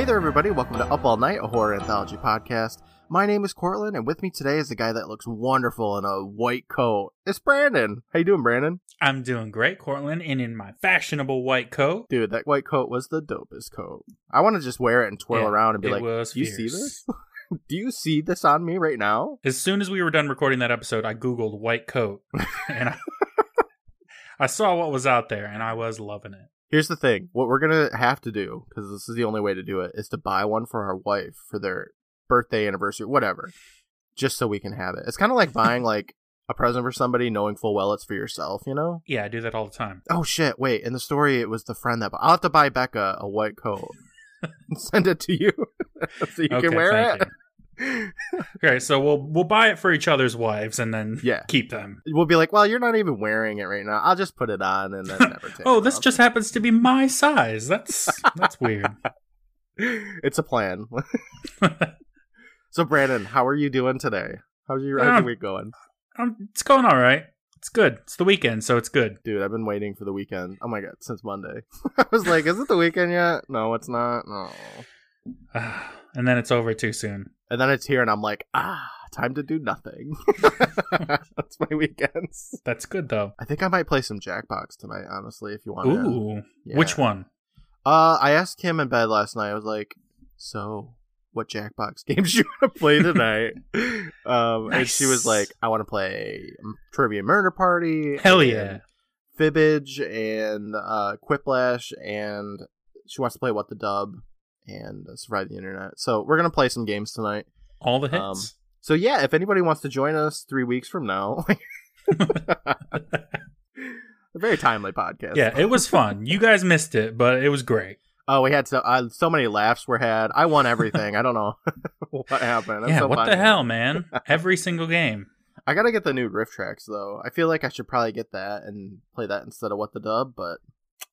Hey there, everybody. Welcome to Up All Night, a horror anthology podcast. My name is Courtland, and with me today is the guy that looks wonderful in a white coat. It's Brandon. How you doing, Brandon? I'm doing great, Courtland, and in my fashionable white coat. Dude, that white coat was the dopest coat. I want to just wear it and twirl Yeah, around and be like, "Do you see this? Do you see this on me right now?" As soon as we were done recording that episode, I googled white coat, and I, I saw what was out there, and I was loving it. Here's the thing: what we're gonna have to do, because this is the only way to do it, is to buy one for our wife for their birthday, anniversary, whatever, just so we can have it. It's kind of like buying like a present for somebody, knowing full well it's for yourself. You know? Yeah, I do that all the time. Oh shit! Wait, in the story, it was the friend that. I'll have to buy Becca a white coat and send it to you so you Okay, can wear it. Okay, so we'll we'll buy it for each other's wives, and then Yeah. keep them. We'll be like, well, you're not even wearing it right now. I'll just put it on and then never take it. Oh, this off. just happens to be my size. That's that's weird. it's a plan. so, Brandon, how are you doing today? How's your, how's your Um, week going? um, it's going all right. It's good. It's the weekend, so it's good. Dude, I've been waiting for the weekend. Oh my god, since Monday. I was like, is it the weekend yet? No, it's not. No. and then it's over too soon. And then it's here, and I'm like, ah, time to do nothing. That's my weekends. That's good though. I think I might play some Jackbox tonight, honestly, if you want to. Ooh, Yeah. which one? Uh, I asked him in bed last night. I was like, "So, what Jackbox games you want to play tonight?" um, and she was like, "I want to play Trivia Murder Party." Hell yeah. Fibbage and uh, Quiplash, and she wants to play What the Dub and uh, Survive the Internet. So we're gonna play some games tonight. All the hits. Um, So yeah, if anybody wants to join us three weeks from now, a very timely podcast. yeah, it was fun. You guys missed it, but it was great. Oh, we had so uh, so many laughs were had. I won everything. I don't know what happened. I'm yeah, so what the hell, man? Every single game. I gotta get the new riff tracks though. I feel like I should probably get that and play that instead of what the dub. But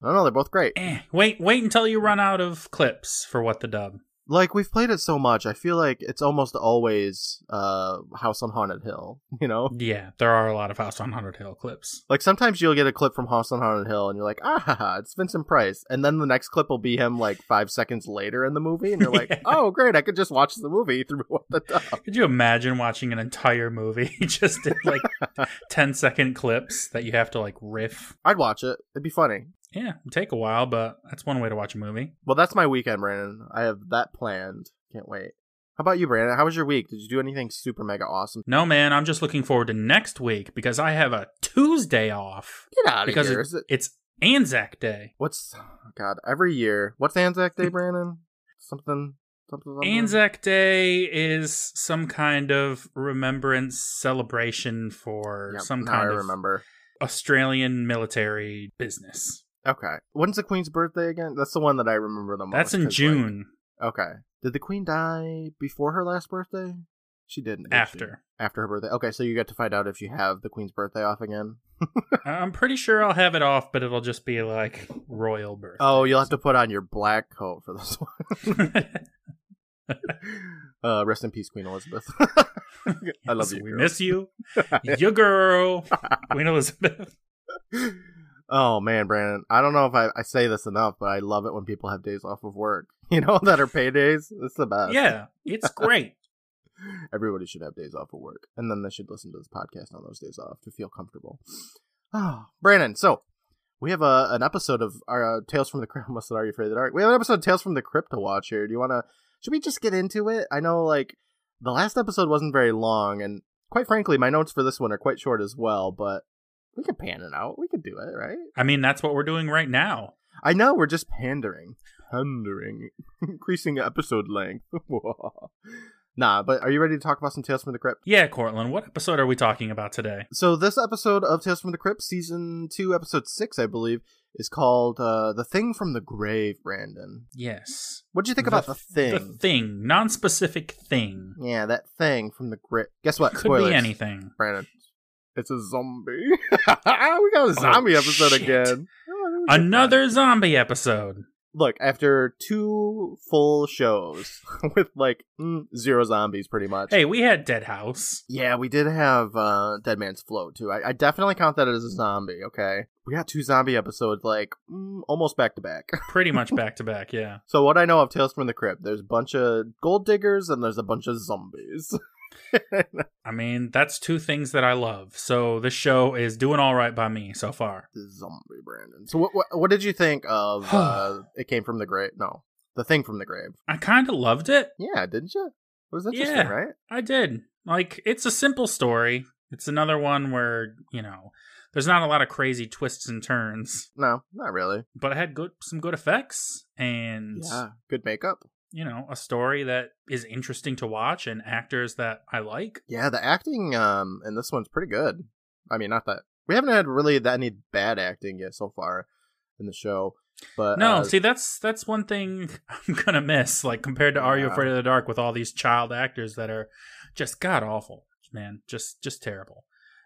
I don't know. They're both great. Eh, wait, wait until you run out of clips for what the dub. Like we've played it so much. I feel like it's almost always uh House on Haunted Hill. You know, Yeah, there are a lot of House on Haunted Hill clips. like sometimes you'll get a clip from House on Haunted Hill and you're like, ah, ha, ha, it's Vincent Price, and then the next clip will be him like five seconds later in the movie, and you're like, Yeah. oh, great, I could just watch the movie through what the dub. Could you imagine watching an entire movie just in like 10 second clips that you have to like riff? I'd watch it. It'd be funny. Yeah, take a while, but that's one way to watch a movie. Well, that's my weekend, Brandon. I have that planned. Can't wait. How about you, Brandon? How was your week? Did you do anything super mega awesome? No, man, I'm just looking forward to next week because I have a Tuesday off Get out of because here. it- Is it, it's Anzac Day. what's oh God? Every year, what's Anzac Day, Brandon? Something, something, something. Anzac Day is some kind of remembrance celebration for Yep, some kind I of remember. Australian military business. Okay, when's the Queen's birthday again? That's the one that I remember the most. That's in 'cause, like- June okay. Did the Queen die before her last birthday? She didn't. did she? after. After her birthday. Okay, so you get to find out if you have the Queen's birthday off again. I'm pretty sure I'll have it off, but it'll just be like royal birthday. Oh, you'll have to put on your black coat for this one. uh, rest in peace, Queen Elizabeth. I love Yes, you. We girl. miss you. Your girl, Queen Elizabeth. Oh man, Brandon. I don't know if I, I say this enough, but I love it when people have days off of work. You know that are paydays. It's the best. Yeah, it's great. Everybody should have days off of work, and then they should listen to this podcast on those days off to feel comfortable. Oh, Brandon. So we have a an episode of our uh, Tales from the Crypt. Must are you afraid of the? We have an episode of Tales from the Crypt to watch here. Do you want to? Should we just get into it? I know, like the last episode wasn't very long, and quite frankly, my notes for this one are quite short as well. But we could pan it out. We could do it, right? I mean, that's what we're doing right now. I know we're just pandering, pandering, increasing episode length. nah, but are you ready to talk about some Tales from the Crypt? Yeah, Courtland, what episode are we talking about today? So this episode of Tales from the Crypt, season two, episode six, I believe, is called uh, "The Thing from the Grave." Brandon, Yes. what do you think about the thing? The thing, non-specific thing. yeah, that thing from the grave. Guess what? Could Spoilers, be anything. Brandon. It's a zombie. we got a zombie episode shit. again. Oh, there we go. Another zombie episode. look after two full shows with like mm, zero zombies, pretty much. Hey, we had Dead House. Yeah, we did have uh, Dead Man's Float too. I, I definitely count that as a zombie. Okay, we got two zombie episodes like mm, almost back to back. Pretty much back to back, yeah. So what I know of Tales from the Crypt, there's a bunch of gold diggers and there's a bunch of zombies. I mean, that's two things that I love. So this show is doing all right by me so far. Zombie Brandon. So what what, what did you think of uh, It Came from the Grave? No, The Thing from the Grave. I kind of loved it. Yeah, didn't you? It was interesting, Yeah. right? I did. Like, it's a simple story. It's another one where, you know, there's not a lot of crazy twists and turns, No, not really. but it had good some good effects and Yeah, good makeup. You know, a story that is interesting to watch and actors that I like. Yeah, the acting um in this one's pretty good. I mean, not that we haven't had really that any bad acting yet so far in the show, but No, uh, see that's that's one thing I'm gonna miss, like compared to Are You Afraid of the Dark with all these child actors that are just god awful, man. Just just terrible.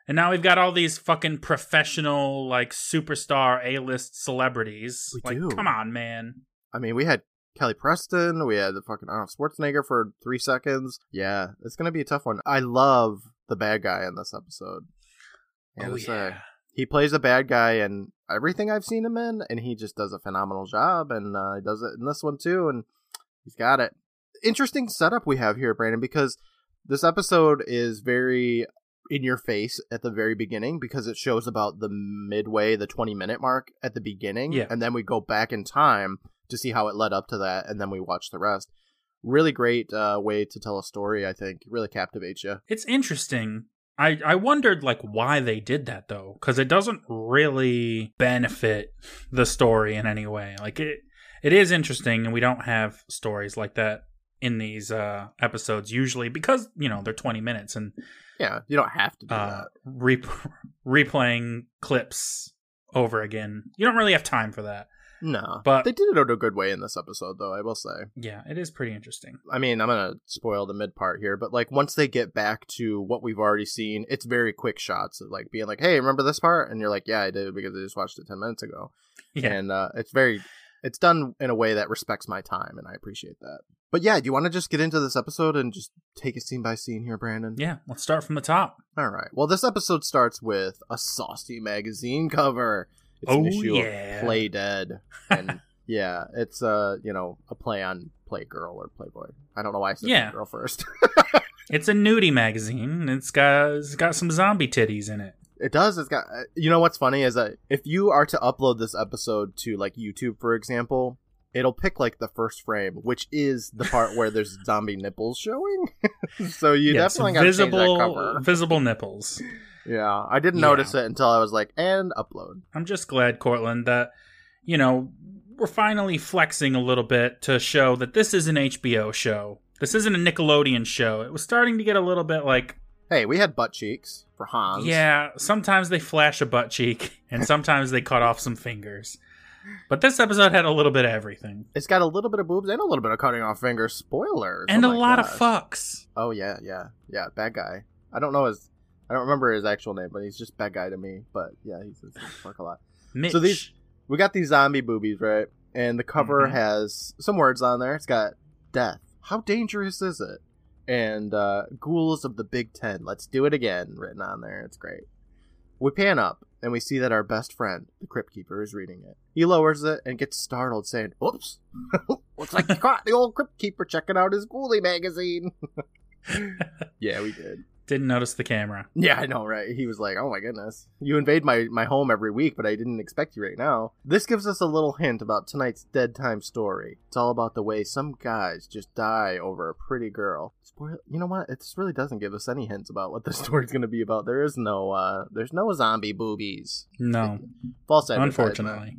And now we've got all these fucking professional, like superstar A list celebrities. We like, do. come on, man. I mean, we had Kelly Preston, we had the fucking Arnold Schwarzenegger for three seconds. Yeah, it's gonna be a tough one. I love the bad guy in this episode. I Oh say. yeah. he plays a bad guy in everything I've seen him in, and he just does a phenomenal job, and uh, he does it in this one too, and he's got it. Interesting setup we have here, Brandon, because this episode is very in your face at the very beginning because it shows about the midway, the twenty minute mark at the beginning, Yeah. and then we go back in time to see how it led up to that, and then we watch the rest. Really great uh, way to tell a story. I think really captivates you. It's interesting. I, I wondered like why they did that though, because it doesn't really benefit the story in any way. Like it it is interesting, and we don't have stories like that in these uh, episodes usually because you know they're twenty minutes and Yeah, you don't have to do uh, that. re- replaying clips over again. You don't really have time for that. No, but- they did it in a good way in this episode, though. I will say. Yeah, it is pretty interesting. I mean, I'm gonna spoil the mid part here, but like once they get back to what we've already seen, it's very quick shots of like being like, "Hey, remember this part?" And you're like, "Yeah, I did because I just watched it ten minutes ago." Yeah. And uh, it's very, it's done in a way that respects my time, and I appreciate that. But yeah, do you want to just get into this episode and just take it scene by scene here, Brandon? Yeah, let's start from the top. All right. Well, this episode starts with a saucy magazine cover. It's an Oh, issue yeah. of Play Dead, and yeah, it's uh, you know, a play on Playgirl or Playboy. I don't know why I said Yeah. Playgirl first. It's a nudie magazine. It's got it's got some zombie titties in it. it does. It's got. uh, You know what's funny is that if you are to upload this episode to like YouTube, for example. It'll pick like the first frame, which is the part where there's zombie nipples showing. so you definitely got to change that visible cover. visible nipples. Yeah, I didn't Yeah. notice it until I was like, and upload. I'm just glad, Courtland, that you know we're finally flexing a little bit to show that this is an HBO show. This isn't a Nickelodeon show. It was starting to get a little bit like, Hey, we had butt cheeks for Hans. yeah, sometimes they flash a butt cheek and sometimes they cut off some fingers. But this episode had a little bit of everything. It's got a little bit of boobs and a little bit of cutting off fingers. Spoilers. And Oh a lot gosh. of fucks. Oh yeah, yeah, yeah. Bad guy. I don't know his. I don't remember his actual name, but he's just bad guy to me. But yeah, he's, he's fuck a lot. Mitch. So these- We got these zombie boobies, right? And the cover Mhm. has some words on there. It's got death. How dangerous is it? And uh, ghouls of the Big Ten. Let's do it again. Written on there. It's great. We pan up and we see that our best friend, the Crypt Keeper, is reading it. He lowers it and gets startled, saying, "Oops! Looks like you caught the old Crypt Keeper checking out his ghoulie magazine." yeah, we did. Didn't notice the camera. Yeah, I know, right? He was like, "Oh my goodness, you invade my my home every week, but I didn't expect you right now." This gives us a little hint about tonight's dead time story. It's all about the way some guys just die over a pretty girl. Spoil. You know what? It just really doesn't give us any hints about what the story's going to be about. There is no, uh, there's no zombie boobies. No, False unfortunately.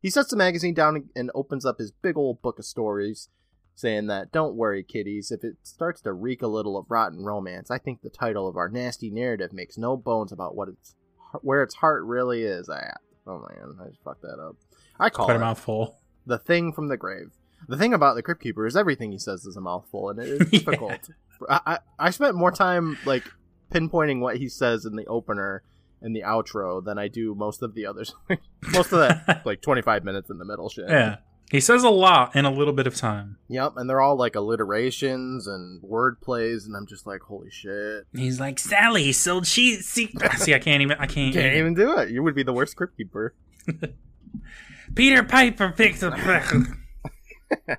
He sets the magazine down and opens up his big old book of stories, saying that, Don't worry, kiddies, if it starts to reek a little of rotten romance, I think the title of our nasty narrative makes no bones about what its where its heart really is at. Oh man, I just fucked that up. I call Quite it a mouthful. the thing from the grave. The thing about the Crypt Keeper is everything he says is a mouthful, and it is difficult. I, I I spent more time like pinpointing what he says in the opener and the outro than I do most of the others. most of that like 25 minutes in the middle shit. Yeah. He says a lot in a little bit of time. Yep, and they're all like alliterations and word plays, and I'm just like, holy shit. He's like, Sally sold she see See, I can't even I can't, Can't even do it. You would be the worst script keeper. Peter Piper picks up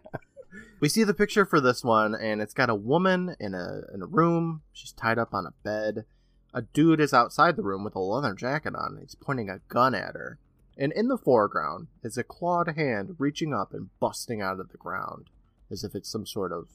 We see the picture for this one, and it's got a woman in a in a room. She's tied up on a bed. A dude is outside the room with a leather jacket on. He's pointing a gun at her. And in the foreground is a clawed hand reaching up and busting out of the ground, as if it's some sort of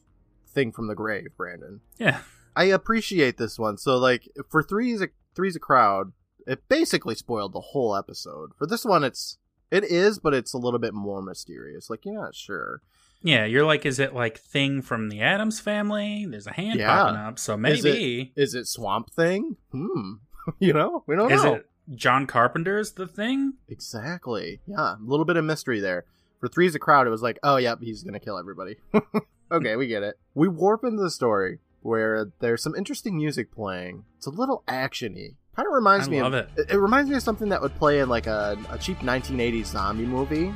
thing from the grave. Brandon, Yeah. I appreciate this one. So, like, for three's a three's a crowd, it basically spoiled the whole episode. For this one, it's it is, but it's a little bit more mysterious. Like, you're not sure. Yeah, you're like, is it like thing from the Addams family? There's a hand Yeah. popping up, so maybe Is it Swamp Thing? Hmm. you know, we don't is know. it John Carpenter's the thing? Exactly. Yeah, a little bit of mystery there. For Three's a Crowd, it was like, oh, yep, he's going to kill everybody. okay, we get it. We warp into the story where there's some interesting music playing. It's a little actiony. Kind of reminds I me of it. It reminds me of something that would play in like a, a cheap 1980s zombie movie.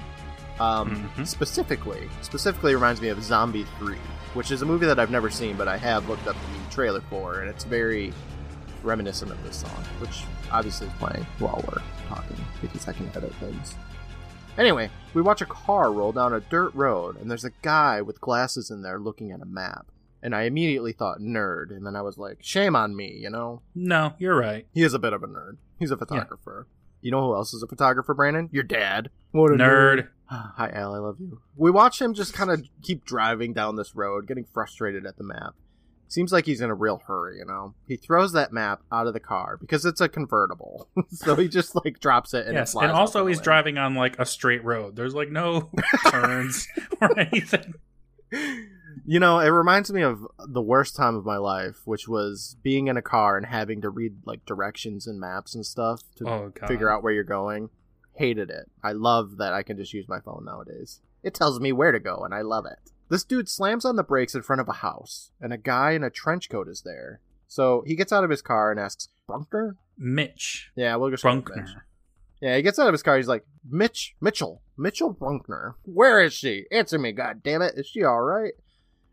Um, Mhm. Specifically, specifically reminds me of Zombie 3, which is a movie that I've never seen, but I have looked up the trailer for, and it's very reminiscent of this song, which obviously is playing while we're talking because I can edit things. Anyway, we watch a car roll down a dirt road, and there's a guy with glasses in there looking at a map. And I immediately thought nerd, and then I was like, shame on me, you know? No, you're right. He is a bit of a nerd. He's a photographer. You know who else is a photographer, Brandon? Your dad. What a Nerd. Hi, Al. I love you. We watch him just kind of keep driving down this road, getting frustrated at the map. Seems like he's in a real hurry, you know? He throws that map out of the car because it's a convertible. so he just, like, drops it and it yes, flies and also he's driving on like a straight road. There's like no turns or anything. You know, it reminds me of the worst time of my life, which was being in a car and having to read, like, directions and maps and stuff to Oh figure out where you're going. Hated it. I love that I can just use my phone nowadays. It tells me where to go, and I love it. This dude slams on the brakes in front of a house, and a guy in a trench coat is there. So he gets out of his car and asks, Brunkner? Mitch Yeah, we'll just go Mitch. Brunkner. Yeah, he gets out of his car. He's like, Mitch, Mitchell, Mitchell Brunkner. Where is she? Answer me, God damn it! Is she all right?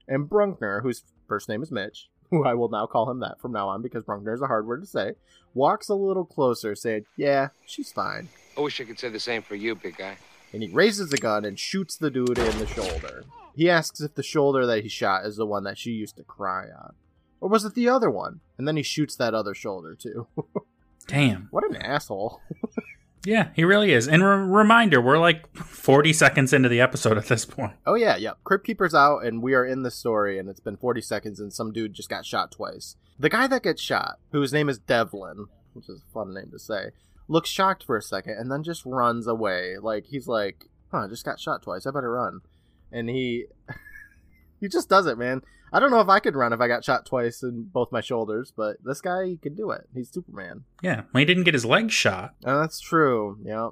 And Brunkner, whose first name is Mitch, who I will now call him that from now on because Brunkner is a hard word to say, walks a little closer, saying, "Yeah, she's fine." I wish I could say the same for you, big guy. And he raises the gun and shoots the dude in the shoulder. He asks if the shoulder that he shot is the one that she used to cry on. Or was it the other one? And then he shoots that other shoulder too. Damn. what an asshole. Yeah, he really is. And re- reminder, we're like 40 seconds into the episode at this point. Oh yeah, yeah. Crypt Keeper's out, and we are in the story, and it's been 40 seconds, and some dude just got shot twice. The guy that gets shot, whose name is Devlin, which is a fun name to say, looks shocked for a second, and then just runs away. Like he's like, "Huh, I just got shot twice. I better run." And he, he just does it, man. I don't know if I could run if I got shot twice in both my shoulders, but this guy he can do it. He's Superman. Yeah, well, he didn't get his leg shot. Oh, that's true. Yep.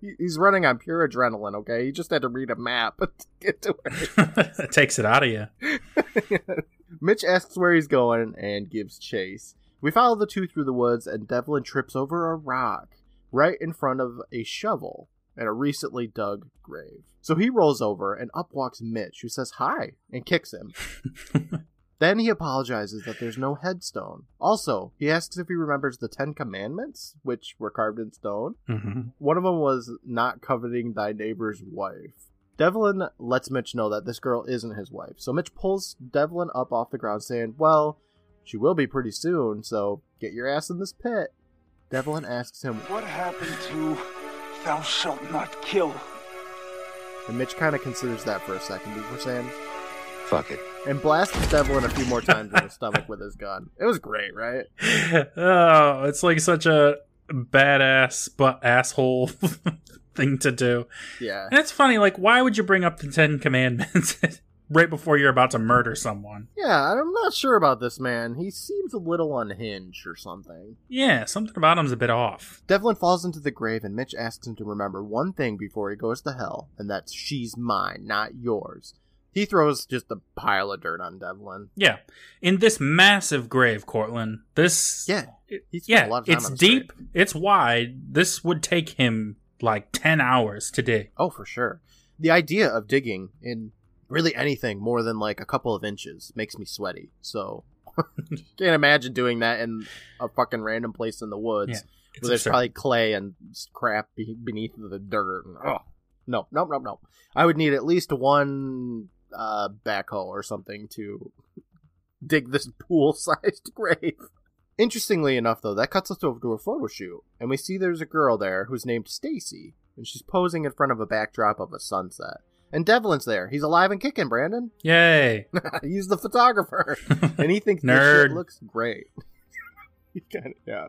He's running on pure adrenaline, okay? He just had to read a map to get to it. it takes it out of you. Mitch asks where he's going and gives chase. We follow the two through the woods, and Devlin trips over a rock right in front of a shovel and a recently dug grave. So he rolls over, and up walks Mitch, who says hi and kicks him. then he apologizes that there's no headstone. Also, he asks if he remembers the Ten Commandments, which were carved in stone. hmm One of them was not coveting thy neighbor's wife. Devlin lets Mitch know that this girl isn't his wife. So Mitch pulls Devlin up off the ground, saying, Well, she will be pretty soon, so get your ass in this pit. Devlin asks him, What happened to thou shalt not kill? and Mitch kind of considers that for a second before saying, Fuck it. and blasts Devlin a few more times in the stomach with his gun. It was great, right? oh, it's like such a badass but asshole thing to do. Yeah. And it's funny, like, why would you bring up the Ten Commandments right before you're about to murder someone? Yeah, I'm not sure about this man. He seems a little unhinged or something. Yeah, something about him's a bit off. Devlin falls into the grave, and Mitch asks him to remember one thing before he goes to hell, and that's she's mine, not yours. He throws just a pile of dirt on Devlin. Yeah, in this massive grave, Courtland. This, Yeah, yeah, a lot of time it's deep, it's wide. This would take him like 10 hours to dig. Oh, for sure. The idea of digging in really anything more than like a couple of inches makes me sweaty. So can't imagine doing that in a fucking random place in the woods Yeah, where there's absurd. probably clay and crap be- beneath the dirt. And, oh, no, no, no, no. I would need at least one uh, backhoe or something to dig this pool-sized grave. Interestingly enough, though, that cuts us over to a photo shoot, and we see there's a girl there who's named Stacy, and she's posing in front of a backdrop of a sunset. And Devlin's there. He's alive and kicking, Brandon. Yay. He's the photographer, and he thinks this Nerd. shit looks great. he kind of yeah.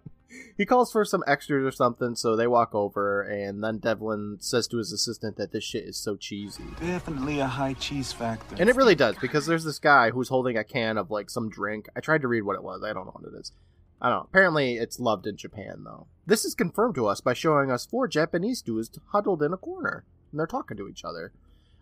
He calls for some extras or something, so they walk over, and then Devlin says to his assistant that this shit is so cheesy. Definitely a high cheese factor. And it really does because there's this guy who's holding a can of like some drink. I tried to read what it was. I don't know what it is. I don't know. Apparently, it's loved in Japan though. This is confirmed to us by showing us four Japanese dudes huddled in a corner and they're talking to each other.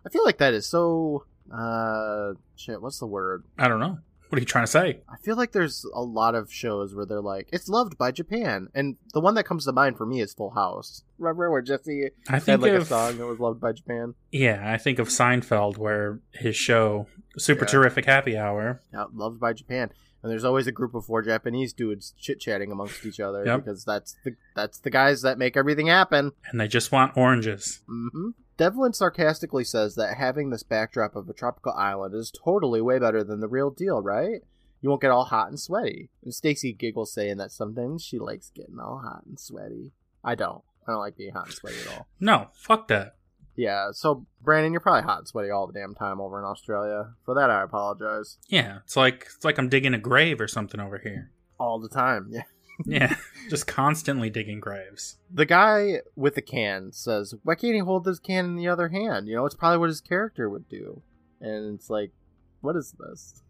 I feel like that is so. Uh, shit. What's the word? I don't know. What are you trying to say? I feel like there's a lot of shows where they're like, it's loved by Japan, and the one that comes to mind for me is Full House. Remember where Jesse I had think like a song that was loved by Japan? yeah, I think of Seinfeld where his show Super Yeah. Terrific Happy Hour. Yeah, loved by Japan. And there's always a group of four Japanese dudes chit chatting amongst each other Yep. because that's the that's the guys that make everything happen. and they just want oranges. hmm Devlin sarcastically says that having this backdrop of a tropical island is totally way better than the real deal, right? You won't get all hot and sweaty. And Stacy giggles, saying that sometimes she likes getting all hot and sweaty. I don't. I don't like being hot and sweaty at all. No, fuck that. Yeah, so Brandon, you're probably hot and sweaty all the damn time over in Australia. For that, I apologize. Yeah, it's like it's like I'm digging a grave or something over here. All the time, yeah. Yeah, just constantly digging graves. The guy with the can says, "Why can't he hold this can in the other hand? You know, it's probably what his character would do." And it's like, "What is this?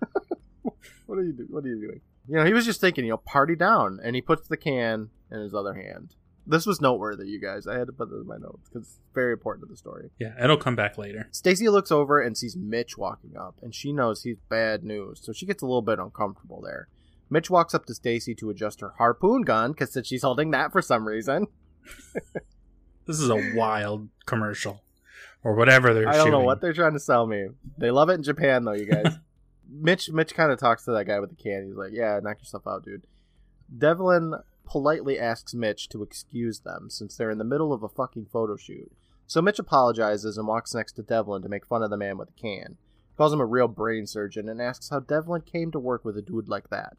what are you do? What are you doing?" You know, he was just thinking, you know, party down, and he puts the can in his other hand. This was noteworthy, you guys. I had to put this in my notes because it's very important to the story. Yeah, it'll come back later. Stacy looks over and sees Mitch walking up, and she knows he's bad news, so she gets a little bit uncomfortable there. Mitch walks up to Stacy to adjust her harpoon gun because since she's holding that for some reason. This is a wild commercial, or whatever they're I don't shooting. know what they're trying to sell me. They love it in Japan though, you guys. Mitch Mitch kind of talks to that guy with the can. He's like, "Yeah, knock yourself out, dude." Devlin politely asks Mitch to excuse them since they're in the middle of a fucking photo shoot. So Mitch apologizes and walks next to Devlin to make fun of the man with the can. Calls him a real brain surgeon and asks how Devlin came to work with a dude like that.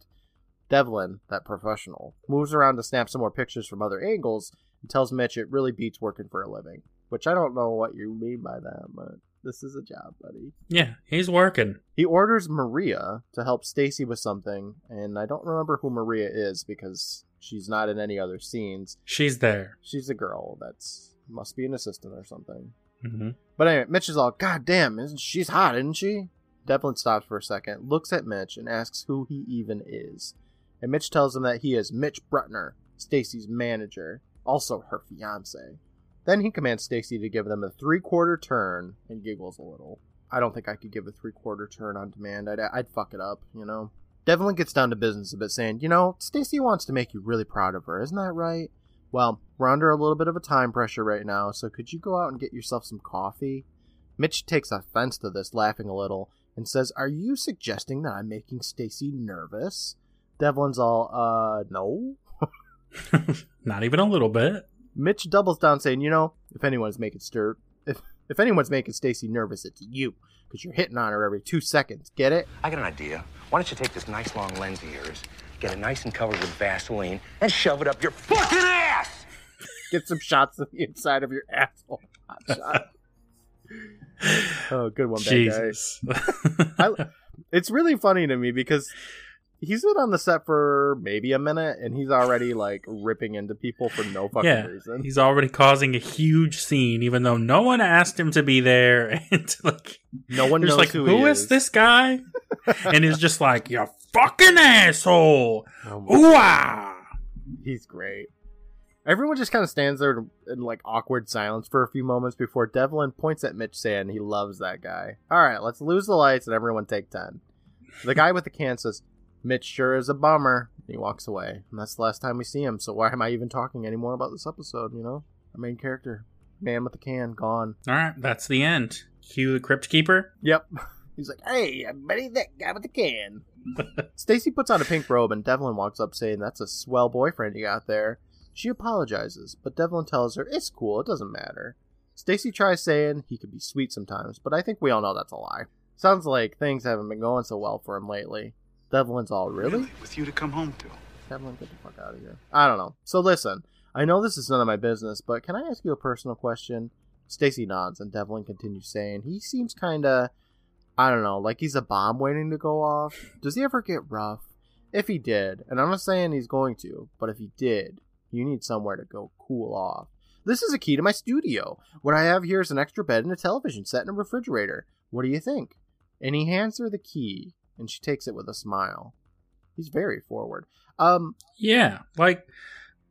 Devlin, that professional, moves around to snap some more pictures from other angles and tells Mitch it really beats working for a living. Which I don't know what you mean by that, but this is a job, buddy. Yeah, he's working. He orders Maria to help Stacy with something, and I don't remember who Maria is because she's not in any other scenes. She's there. She's a girl that's must be an assistant or something. hmm But anyway, Mitch is all, God damn, isn't she's hot, isn't she? Devlin stops for a second, looks at Mitch, and asks who he even is. And Mitch tells him that he is Mitch Bruttner, Stacy's manager, also her fiance. Then he commands Stacy to give them a three quarter turn and giggles a little. I don't think I could give a three quarter turn on demand. I'd, I'd fuck it up, you know? Devlin gets down to business a bit, saying, You know, Stacy wants to make you really proud of her, isn't that right? Well, we're under a little bit of a time pressure right now, so could you go out and get yourself some coffee? Mitch takes offense to this, laughing a little, and says, Are you suggesting that I'm making Stacy nervous? Devlin's all, uh, no. Not even a little bit. Mitch doubles down, saying, You know, if anyone's making stir, if if anyone's making Stacy nervous, it's you, because you're hitting on her every two seconds. Get it? I got an idea. Why don't you take this nice long lens of yours, get it nice and covered with Vaseline, and shove it up your fucking ass? Get some shots of the inside of your asshole. Hot shot. oh, good one, bad guy. Jesus. I, it's really funny to me because he's been on the set for maybe a minute and he's already like ripping into people for no fucking yeah, reason. he's already causing a huge scene, even though no one asked him to be there. And like, No one knows like, who, who he is this guy? and he's just like, you fucking asshole. Oh he's great. Everyone just kind of stands there in like awkward silence for a few moments before Devlin points at Mitch saying he loves that guy. All right, let's lose the lights and everyone take 10. The guy with the can says, Mitch sure is a bummer. He walks away. And that's the last time we see him, so why am I even talking anymore about this episode, you know? Our main character, man with the can, gone. All right, that's the end. Cue the Crypt Keeper. Yep. He's like, hey, I'm Betty that guy with the can. Stacy puts on a pink robe and Devlin walks up saying, That's a swell boyfriend you got there. She apologizes, but Devlin tells her it's cool, it doesn't matter. Stacy tries saying he can be sweet sometimes, but I think we all know that's a lie. Sounds like things haven't been going so well for him lately. Devlin's all really? With you to come home to. Devlin, get the fuck out of here. I don't know. So listen, I know this is none of my business, but can I ask you a personal question? Stacy nods, and Devlin continues saying, he seems kinda I don't know, like he's a bomb waiting to go off. Does he ever get rough? If he did, and I'm not saying he's going to, but if he did, you need somewhere to go cool off. This is a key to my studio. What I have here is an extra bed and a television set and a refrigerator. What do you think? And he hands her the key, and she takes it with a smile. He's very forward. Um, Yeah, like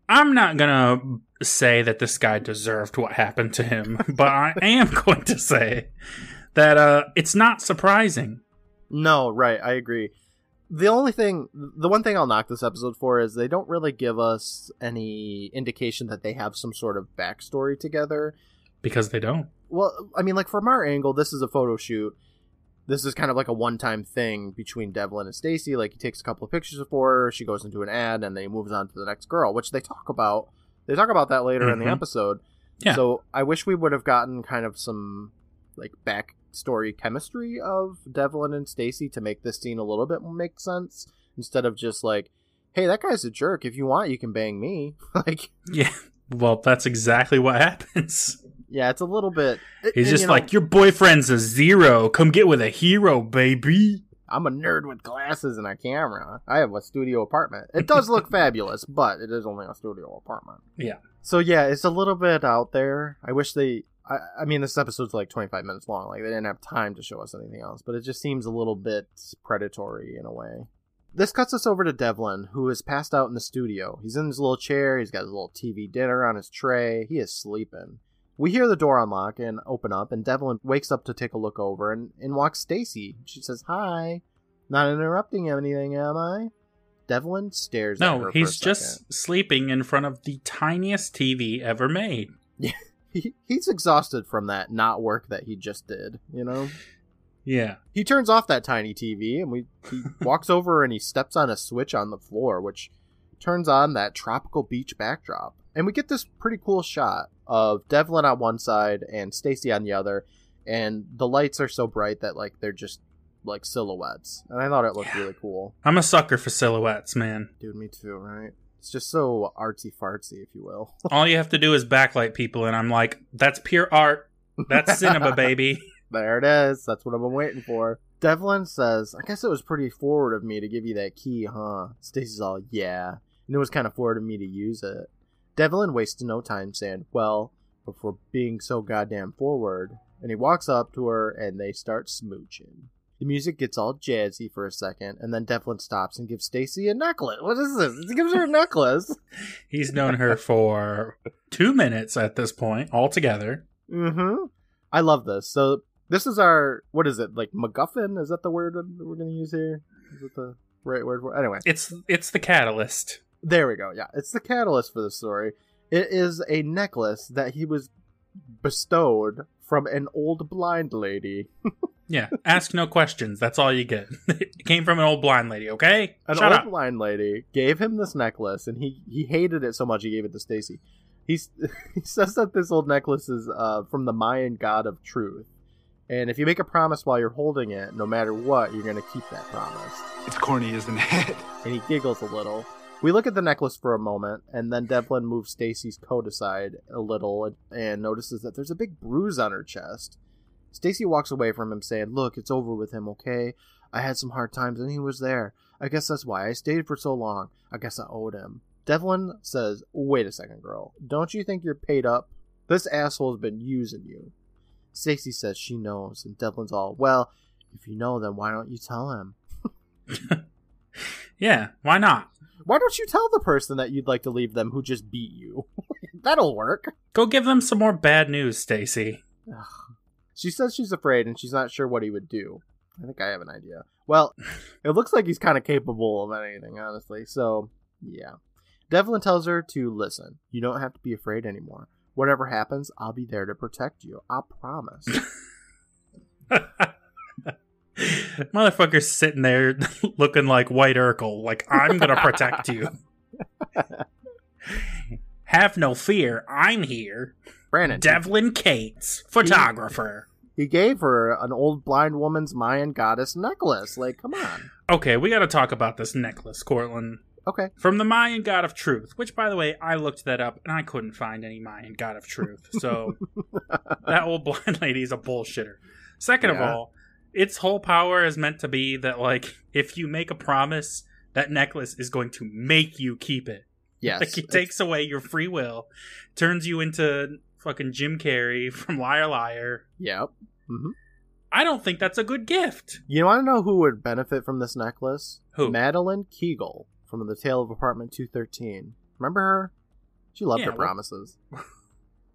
I'm not gonna say that this guy deserved what happened to him, but I am going to say that uh it's not surprising. No, right, I agree. The only thing, the one thing I'll knock this episode for is they don't really give us any indication that they have some sort of backstory together. Because they don't. Well, I mean, like from our angle, this is a photo shoot. This is kind of like a one-time thing between Devlin and Stacy. Like he takes a couple of pictures of her, she goes into an ad, and then he moves on to the next girl, which they talk about. They talk about that later in the Mhm. episode. Yeah. So I wish we would have gotten kind of some like backstory chemistry of Devlin and Stacy to make this scene a little bit make sense instead of just like, "Hey, that guy's a jerk. If you want, you can bang me." like, Yeah. Well, that's exactly what happens. Yeah, it's a little bit. He's and, just you know, like, Your boyfriend's a zero. Come get with a hero, baby. I'm a nerd with glasses and a camera. I have a studio apartment. It does look fabulous, but it is only a studio apartment. Yeah. So yeah, it's a little bit out there. I wish they. I, I mean, this episode's like 25 minutes long. Like they didn't have time to show us anything else, but it just seems a little bit predatory in a way. This cuts us over to Devlin, who is passed out in the studio. He's in his little chair. He's got his little TV dinner on his tray. He is sleeping. We hear the door unlock and open up, and Devlin wakes up to take a look over, and in walks Stacy. She says, "Hi, not interrupting anything, am I?" Devlin stares. at No, he's for a second. just sleeping in front of the tiniest TV ever made. he, he's exhausted from that not work that he just did. You know, Yeah. he turns off that tiny TV, and we he walks over and he steps on a switch on the floor, which turns on that tropical beach backdrop, and we get this pretty cool shot of Devlin on one side and Stacy on the other, and the lights are so bright that like they're just like silhouettes, and I thought it looked Yeah. really cool. I'm a sucker for silhouettes, man. Dude, me too, right? It's just so artsy fartsy, if you will. All you have to do is backlight people, and I'm like, that's pure art. That's cinema, baby. There it is. That's what I've been waiting for. Devlin says, I guess it was pretty forward of me to give you that key, huh? Stacy's all, yeah. And it was kind of forward of me to use it. Devlin wasted no time saying, well, before being so goddamn forward. And he walks up to her and they start smooching. The music gets all jazzy for a second, and then Devlin stops and gives Stacy a necklace. What is this? He gives her a necklace. He's known her for two minutes at this point, altogether. Mm-hmm. I love this. So this is our what is it like MacGuffin? Is that the word that we're gonna use here? Is it the right word for? Anyway, It's it's the catalyst. There we go. Yeah, it's the catalyst for the story. It is a necklace that he was bestowed from an old blind lady. Yeah, ask no questions. That's all you get. it came from an old blind lady. Okay, An shut old up. blind lady gave him this necklace, and he he hated it so much he gave it to Stacy. He's, he says that this old necklace is uh, from the Mayan god of truth, and if you make a promise while you're holding it, no matter what, you're gonna keep that promise. It's corny, isn't it? and he giggles a little. We look at the necklace for a moment, and then Devlin moves Stacy's coat aside a little and, and notices that there's a big bruise on her chest. Stacy walks away from him, saying, Look, it's over with him, okay? I had some hard times, and he was there. I guess that's why I stayed for so long. I guess I owed him. Devlin says, Wait a second, girl. Don't you think you're paid up? This asshole's been using you. Stacy says she knows, and Devlin's all, Well, if you know, then why don't you tell him? Yeah, why not? Why don't you tell the person that you'd like to leave them who just beat you? That'll work. Go give them some more bad news, Stacy. She says she's afraid and she's not sure what he would do. I think I have an idea. Well, it looks like he's kind of capable of anything, honestly. So, yeah. Devlin tells her to listen. You don't have to be afraid anymore. Whatever happens, I'll be there to protect you. I promise. Motherfucker's sitting there looking like White Urkel, like I'm gonna protect you. Have no fear, I'm here. Brandon, Devlin Cates, photographer. he gave her an old blind woman's Mayan goddess necklace. Like, come on. Okay, we gotta talk about this necklace, Courtland. Okay. From the Mayan god of truth, which by the way, I looked that up and I couldn't find any Mayan god of truth. So that old blind lady is a bullshitter. Second of all, its whole power is meant to be that like if you make a promise, that necklace is going to make you keep it. Yes. Like it takes away your free will, turns you into fucking Jim Carrey from Liar Liar. Yep. hmm I don't think that's a good gift. You want to know who would benefit from this necklace? Who? Madeline Kegel from The Tale of Apartment 213. Remember her? She loved Yeah, her promises.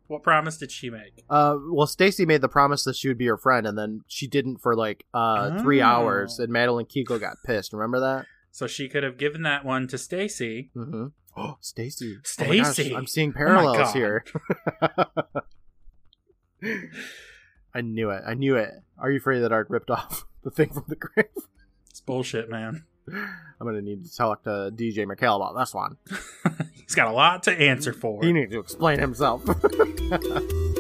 What promise did she make? Uh, well, Stacy made the promise that she would be her friend, and then she didn't for like uh three Oh. hours, and Madeline Kegel got pissed. Remember that? So she could have given that one to Stacy. Mm-hmm. Oh, Stacy. Stacy. I'm seeing Oh parallels God. here. I knew it. I knew it. Are you Afraid of the Dark ripped off the thing from the grave? It's bullshit, man. I'm gonna need to talk to DJ MacHale about this one. He's got a lot to answer for. He needs to explain himself.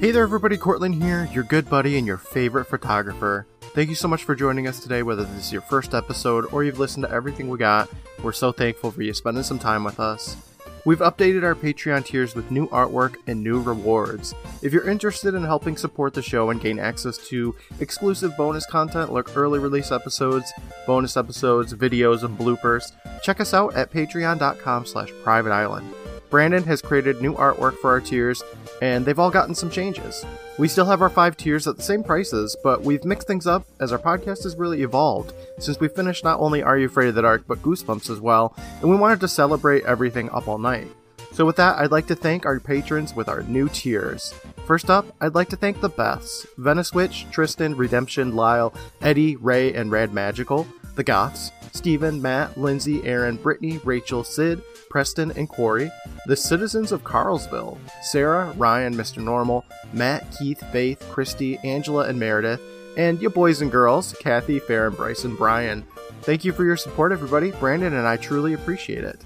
Hey there, everybody. Courtland here, your good buddy and your favorite photographer. Thank you so much for joining us today, whether this is your first episode or you've listened to everything we got. We're so thankful for you spending some time with us. We've updated our Patreon tiers with new artwork and new rewards. If you're interested in helping support the show and gain access to exclusive bonus content like early release episodes, bonus episodes, videos, and bloopers, check us out at patreon.com slash private island. Brandon has created new artwork for our tiers, and they've all gotten some changes. We still have our five tiers at the same prices, but we've mixed things up as our podcast has really evolved since we finished not only Are You Afraid of the Dark, but Goosebumps as well, and we wanted to celebrate everything up all night. So, with that, I'd like to thank our patrons with our new tiers. First up, I'd like to thank the Beths Venice Witch, Tristan, Redemption, Lyle, Eddie, Ray, and Rad Magical, the Goths, Stephen, Matt, Lindsay, Aaron, Brittany, Rachel, Sid, Preston, and Corey, the citizens of Carlsville, Sarah, Ryan, Mr. Normal, Matt, Keith, Faith, Christy, Angela, and Meredith, and your boys and girls, Kathy, Farron, Bryce, and Brian. Thank you for your support, everybody. Brandon and I truly appreciate it.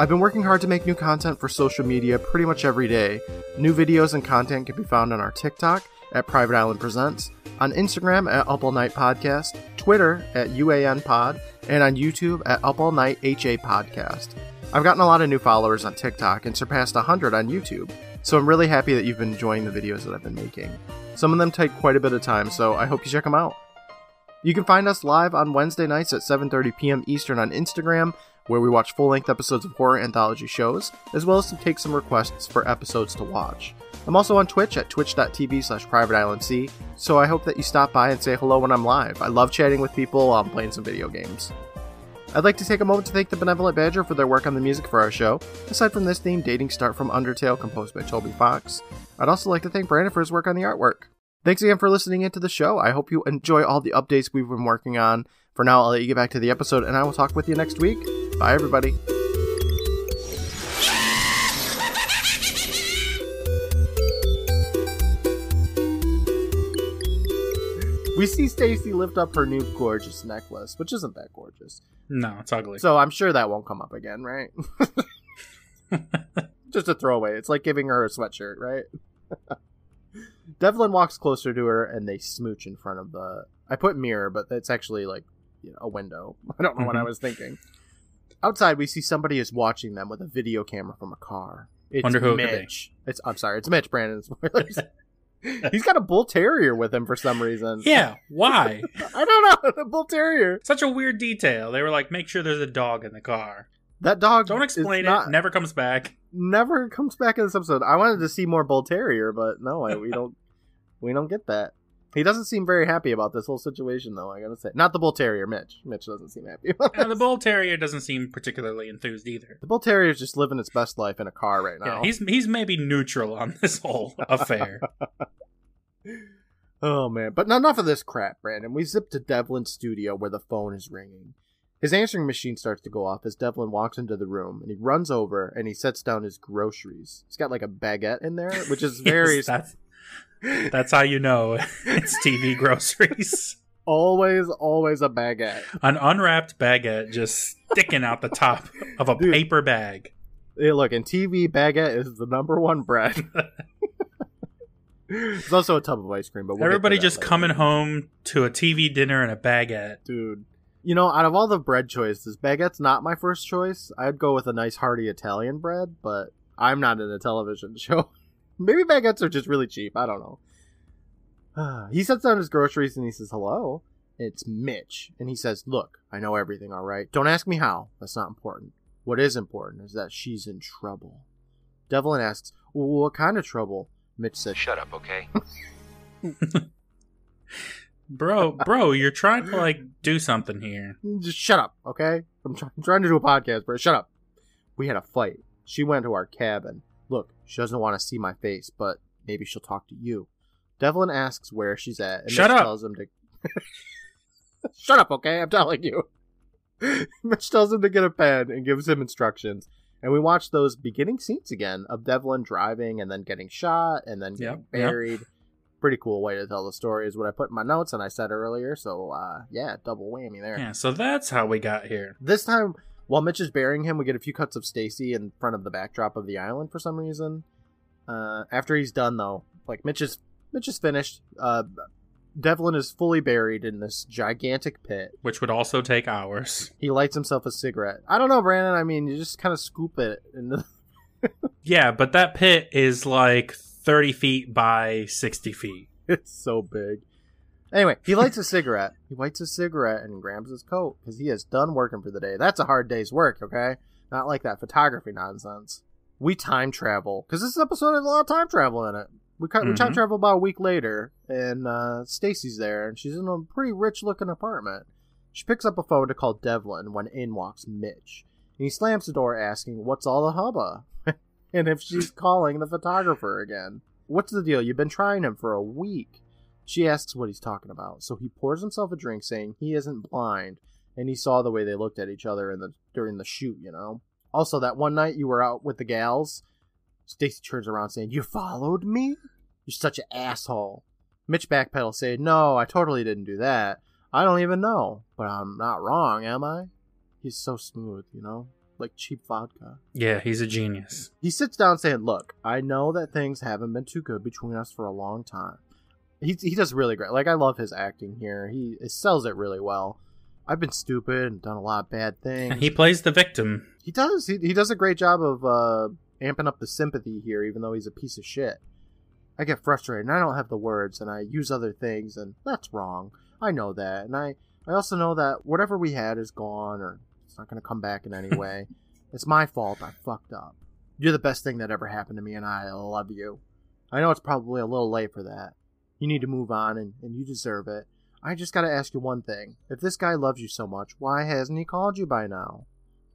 I've been working hard to make new content for social media pretty much every day. New videos and content can be found on our TikTok at Private Island Presents, on Instagram at Up All Night Podcast, Twitter at UAN Pod, and on YouTube at Up All Night HA Podcast. I've gotten a lot of new followers on TikTok and surpassed 100 on YouTube, so I'm really happy that you've been enjoying the videos that I've been making. Some of them take quite a bit of time, so I hope you check them out. You can find us live on Wednesday nights at 7:30 p.m. Eastern on Instagram, where we watch full-length episodes of horror anthology shows, as well as to take some requests for episodes to watch. I'm also on Twitch at twitch.tv slash privateislandc, so I hope that you stop by and say hello when I'm live. I love chatting with people while I'm playing some video games. I'd like to take a moment to thank the Benevolent Badger for their work on the music for our show. Aside from this theme, Dating Start from Undertale, composed by Toby Fox. I'd also like to thank Brandon for his work on the artwork. Thanks again for listening into the show. I hope you enjoy all the updates we've been working on. For now, I'll let you get back to the episode, and I will talk with you next week. Bye, everybody. We see Stacy lift up her new gorgeous necklace, which isn't that gorgeous. No, it's ugly. So I'm sure that won't come up again, right? Just a throwaway. It's like giving her a sweatshirt, right? Devlin walks closer to her and they smooch in front of the. I put mirror, but it's actually like you know, a window. I don't know what I Mhm. was thinking. Outside, we see somebody is watching them with a video camera from a car. It's Wonder who it. Mitch. It's I'm sorry, it's Mitch. Brandon. Spoilers. He's got a bull terrier with him for some reason. yeah, why? I don't know. A bull terrier. Such a weird detail. They were like, make sure there's a dog in the car. That dog. Don't explain not- it. Never comes back. never comes back in this episode. I wanted to see more bull terrier, but no, I, we don't. we don't get that. He doesn't seem very happy about this whole situation, though. I gotta say, not the bull terrier, Mitch. Mitch doesn't seem happy. About And the bull terrier doesn't seem particularly enthused either. the bull terrier is just living its best life in a car right now. Yeah, he's he's maybe neutral on this whole affair. Oh man, but not enough of this crap, Brandon. We zip to Devlin's studio where the phone is ringing. His answering machine starts to go off as Devlin walks into the room and he runs over and he sets down his groceries. He's got like a baguette in there, which is very Yes, that's how you know it's TV groceries. always, always a baguette. An unwrapped baguette just sticking out the top of a Dude. paper bag. Hey, look, in TV, baguette is the number one bread. It's also a tub of ice cream, but we'll Everybody just later. coming home to a TV dinner and a baguette. dude. You know, out of all the bread choices, baguette's not my first choice. I'd go with a nice hearty Italian bread, but I'm not in a television show. Maybe baguettes are just really cheap. I don't know. he sets down his groceries and he says, "Hello." It's Mitch, and he says, "Look, I know everything. All right. Don't ask me how. That's not important. What is important is that she's in trouble." Devlin asks, well, "What kind of trouble?" Mitch says, Shut up, okay? Bro, bro, you're trying to like do something here. Just shut up, okay? I'm, try- I'm trying to do a podcast, bro. Shut up. We had a fight. She went to our cabin. Look, she doesn't want to see my face, but maybe she'll talk to you. Devlin asks where she's at, and Shut Mitch up. tells him to. shut up, okay? I'm telling you. Mitch tells him to get a pen and gives him instructions. And we watch those beginning scenes again of Devlin driving and then getting shot and then getting Yep, yep. buried. Pretty cool way to tell the story is what I put in my notes and I said earlier. So, uh, yeah, double whammy there. Yeah, so that's how we got here. This time, while Mitch is burying him, we get a few cuts of Stacy in front of the backdrop of the island for some reason. Uh, after he's done, though, like Mitch is Mitch is finished. Uh, Devlin is fully buried in this gigantic pit. Which would also take hours. He lights himself a cigarette. I don't know, Brandon. I mean, you just kind of scoop it into. Yeah, but that pit is like 30 feet by 60 feet. It's so big. Anyway, he lights a cigarette. He lights a cigarette and grabs his coat because he has done working for the day. That's a hard day's work, okay? Not like that photography nonsense. We time travel because this episode has a lot of time travel in it. We, cut, we time Mhm. travel about a week later, and uh, Stacy's there, and she's in a pretty rich-looking apartment. She picks up a phone to call Devlin when in walks Mitch, and he slams the door, asking, "What's all the hubba?" and if she's calling the photographer again. What's the deal? You've been trying him for a week. She asks what he's talking about, so he pours himself a drink, saying he isn't blind, and he saw the way they looked at each other in the during the shoot. You know. Also, that one night you were out with the gals, Stacy turns around saying, "You followed me? You're such an asshole." Mitch backpedals, saying, "No, I totally didn't do that. I don't even know, but I'm not wrong, am I?" He's so smooth, you know, like cheap vodka. Yeah, he's a genius. He sits down saying, Look, I know that things haven't been too good between us for a long time. He, he does really great. Like, I love his acting here. He, he sells it really well. I've been stupid and done a lot of bad things. And he plays the victim. He does. He, he does a great job of uh, amping up the sympathy here, even though he's a piece of shit. I get frustrated and I don't have the words and I use other things and that's wrong. I know that. And I, I also know that whatever we had is gone or it's not going to come back in any way. it's my fault. I fucked up. You're the best thing that ever happened to me and I love you. I know it's probably a little late for that. You need to move on and, and you deserve it. I just gotta ask you one thing. If this guy loves you so much, why hasn't he called you by now?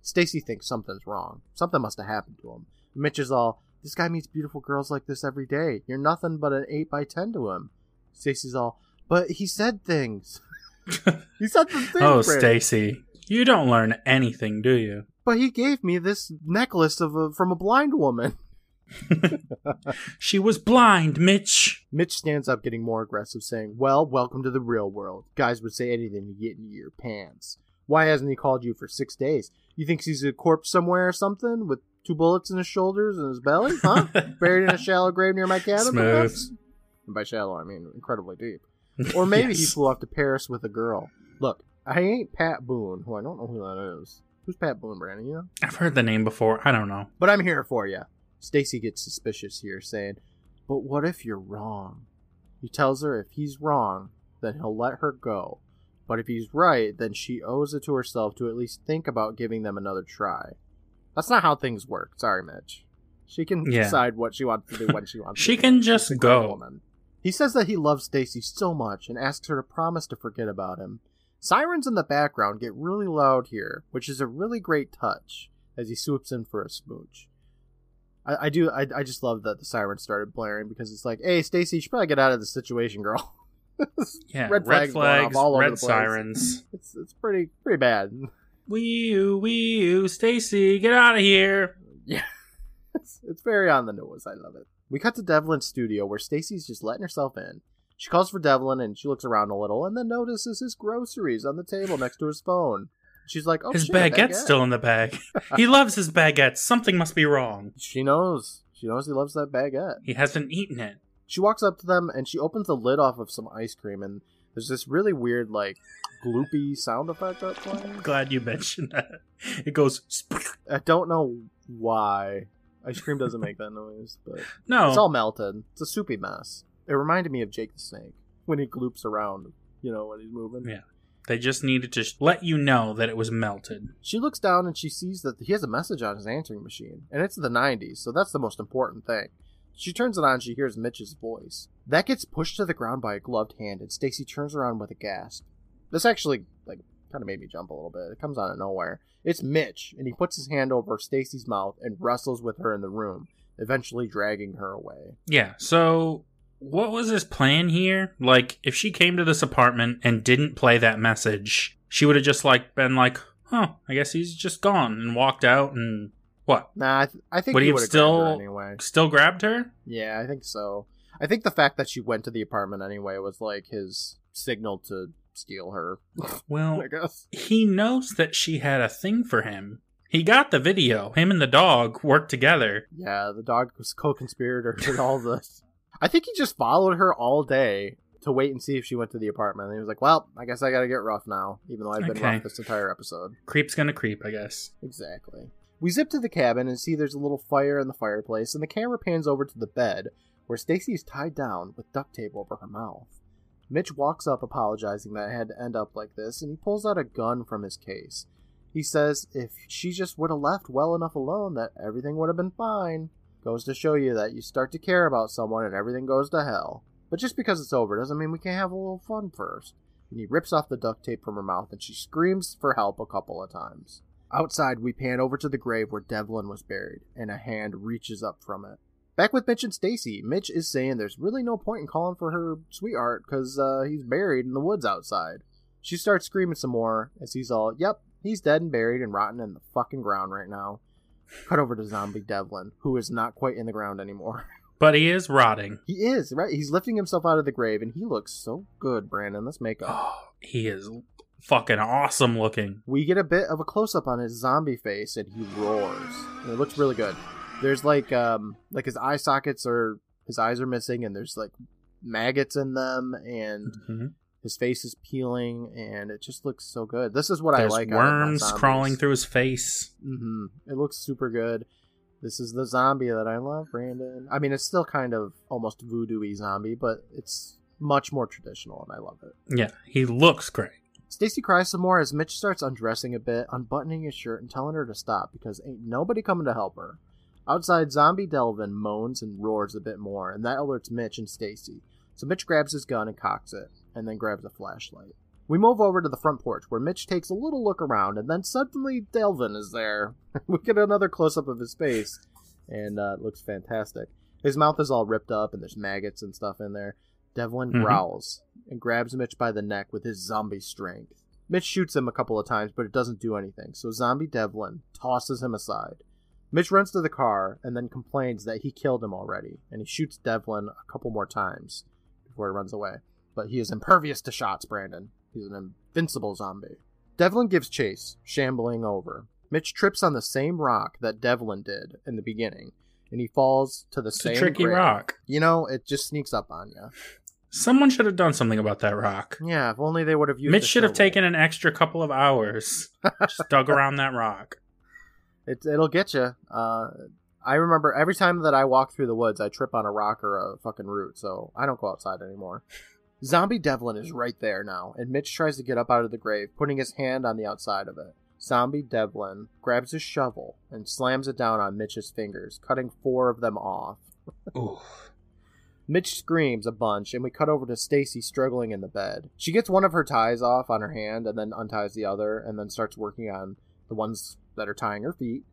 Stacy thinks something's wrong. Something must have happened to him. Mitch is all, this guy meets beautiful girls like this every day. You're nothing but an 8 by 10 to him. Stacy's all, but he said things. he said some things. Oh, Stacy. You don't learn anything, do you? But he gave me this necklace of a, from a blind woman. She was blind, Mitch. Mitch stands up, getting more aggressive, saying, Well, welcome to the real world. Guys would say anything to get into your pants. Why hasn't he called you for six days? You think he's a corpse somewhere or something with two bullets in his shoulders and his belly? Huh? Buried in a shallow grave near my cabin? Smooth. And by shallow, I mean incredibly deep. Or maybe he flew off to Paris with a girl. Look, I ain't Pat Boone, who I don't know who that is. Who's Pat Boone, Brandon? You know? I've heard the name before. I don't know. But I'm here for you. Stacy gets suspicious here, saying, But what if you're wrong? He tells her if he's wrong, then he'll let her go. But if he's right, then she owes it to herself to at least think about giving them another try. That's not how things work. Sorry, Mitch. She can Yeah. decide what she wants to do when she wants She to. can just She's go. Woman. He says that he loves Stacy so much and asks her to promise to forget about him. Sirens in the background get really loud here, which is a really great touch as he swoops in for a smooch. I, I do I, I just love that the sirens started blaring because it's like, hey Stacy, you should probably get out of this situation, girl. Yeah, Red red, flags flags, all over red the place. sirens. It's it's pretty pretty bad. Wee you, wee you, Stacy, get out of here. Yeah. It's, it's very on the nose. I love it. We cut to Devlin's studio where Stacy's just letting herself in. She calls for Devlin and she looks around a little and then notices his groceries on the table next to his phone. She's like, "Oh, his shit, baguette's baguette." still in the bag. he loves his baguette. Something must be wrong. She knows. She knows he loves that baguette. He hasn't eaten it. She walks up to them and she opens the lid off of some ice cream and there's this really weird like gloopy sound effect that's playing. Glad you mentioned that. It goes. I don't know why. Ice cream doesn't make that noise, but No, it's all melted. It's a soupy mess. It reminded me of Jake the Snake when he gloops around, you know, when he's moving. Yeah. They just needed to sh- let you know that it was melted. She looks down and she sees that he has a message on his answering machine, and it's the 90s, so that's the most important thing. She turns it on and she hears Mitch's voice. That gets pushed to the ground by a gloved hand, and Stacy turns around with a gasp. This actually, like, kind of made me jump a little bit. It comes out of nowhere. It's Mitch, and he puts his hand over Stacy's mouth and wrestles with her in the room, eventually dragging her away. Yeah. So, what was his plan here? Like, if she came to this apartment and didn't play that message, she would have just like been like, "Huh, I guess he's just gone," and walked out and what? Nah, I, th- I think Would he he still- anyway. Still grabbed her? Yeah, I think so. I think the fact that she went to the apartment anyway was like his signal to steal her. Well, I guess. he knows that she had a thing for him. He got the video. Him and the dog worked together. Yeah, the dog was co-conspirator in all this. I think he just followed her all day to wait and see if she went to the apartment. And he was like, "Well, I guess I got to get rough now, even though I've been Okay. rough this entire episode." Creep's gonna creep, I guess. Exactly. We zip to the cabin and see there's a little fire in the fireplace, and the camera pans over to the bed where Stacy is tied down with duct tape over her mouth. Mitch walks up apologizing that it had to end up like this, and he pulls out a gun from his case. He says if she just would have left well enough alone, that everything would have been fine. Goes to show you that you start to care about someone and everything goes to hell. But just because it's over doesn't mean we can't have a little fun first. And he rips off the duct tape from her mouth and she screams for help a couple of times. Outside, we pan over to the grave where Devlin was buried, and a hand reaches up from it. Back with Mitch and Stacy, Mitch is saying there's really no point in calling for her sweetheart because uh, he's buried in the woods outside. She starts screaming some more as he's all, "Yep, he's dead and buried and rotten in the fucking ground right now." Cut over to zombie Devlin, who is not quite in the ground anymore. But he is rotting. he is right. He's lifting himself out of the grave, and he looks so good, Brandon. This makeup. Oh, he is fucking awesome looking. we get a bit of a close up on his zombie face and he roars. And it looks really good. There's like um like his eye sockets are his eyes are missing and there's like maggots in them and Mhm. His face is peeling and it just looks so good. This is what There's I like. worms crawling through his face. hmm It looks super good. This is the zombie that I love, Brandon. I mean, it's still kind of almost voodoo-y zombie, but it's much more traditional, and I love it. Yeah, he looks great. Stacy cries some more as Mitch starts undressing a bit, unbuttoning his shirt and telling her to stop because ain't nobody coming to help her. Outside, zombie Devlin moans and roars a bit more, and that alerts Mitch and Stacy. So Mitch grabs his gun and cocks it, and then grabs a flashlight. We move over to the front porch where Mitch takes a little look around, and then suddenly Devlin is there. we get another close up of his face, and uh, it looks fantastic. His mouth is all ripped up, and there's maggots and stuff in there. Devlin Mhm. growls and grabs Mitch by the neck with his zombie strength. Mitch shoots him a couple of times, but it doesn't do anything, so zombie Devlin tosses him aside. Mitch runs to the car and then complains that he killed him already, and he shoots Devlin a couple more times before he runs away. But he is impervious to shots, Brandon. He's an invincible zombie. Devlin gives chase, shambling over. Mitch trips on the same rock that Devlin did in the beginning, and he falls to the It's same a tricky grave. rock. You know, it just sneaks up on you. Someone should have done something about that rock. Yeah, if only they would have used. Mitch should have taken an extra couple of hours. Just dug around that rock. It, it'll get you. Uh, I remember every time that I walk through the woods, I trip on a rock or a fucking root, so I don't go outside anymore. Zombie Devlin is right there now, and Mitch tries to get up out of the grave, putting his hand on the outside of it. Zombie Devlin grabs his shovel and slams it down on Mitch's fingers, cutting four of them off. Oof. Mitch screams a bunch, and we cut over to Stacy struggling in the bed. She gets one of her ties off on her hand, and then unties the other, and then starts working on the ones that are tying her feet.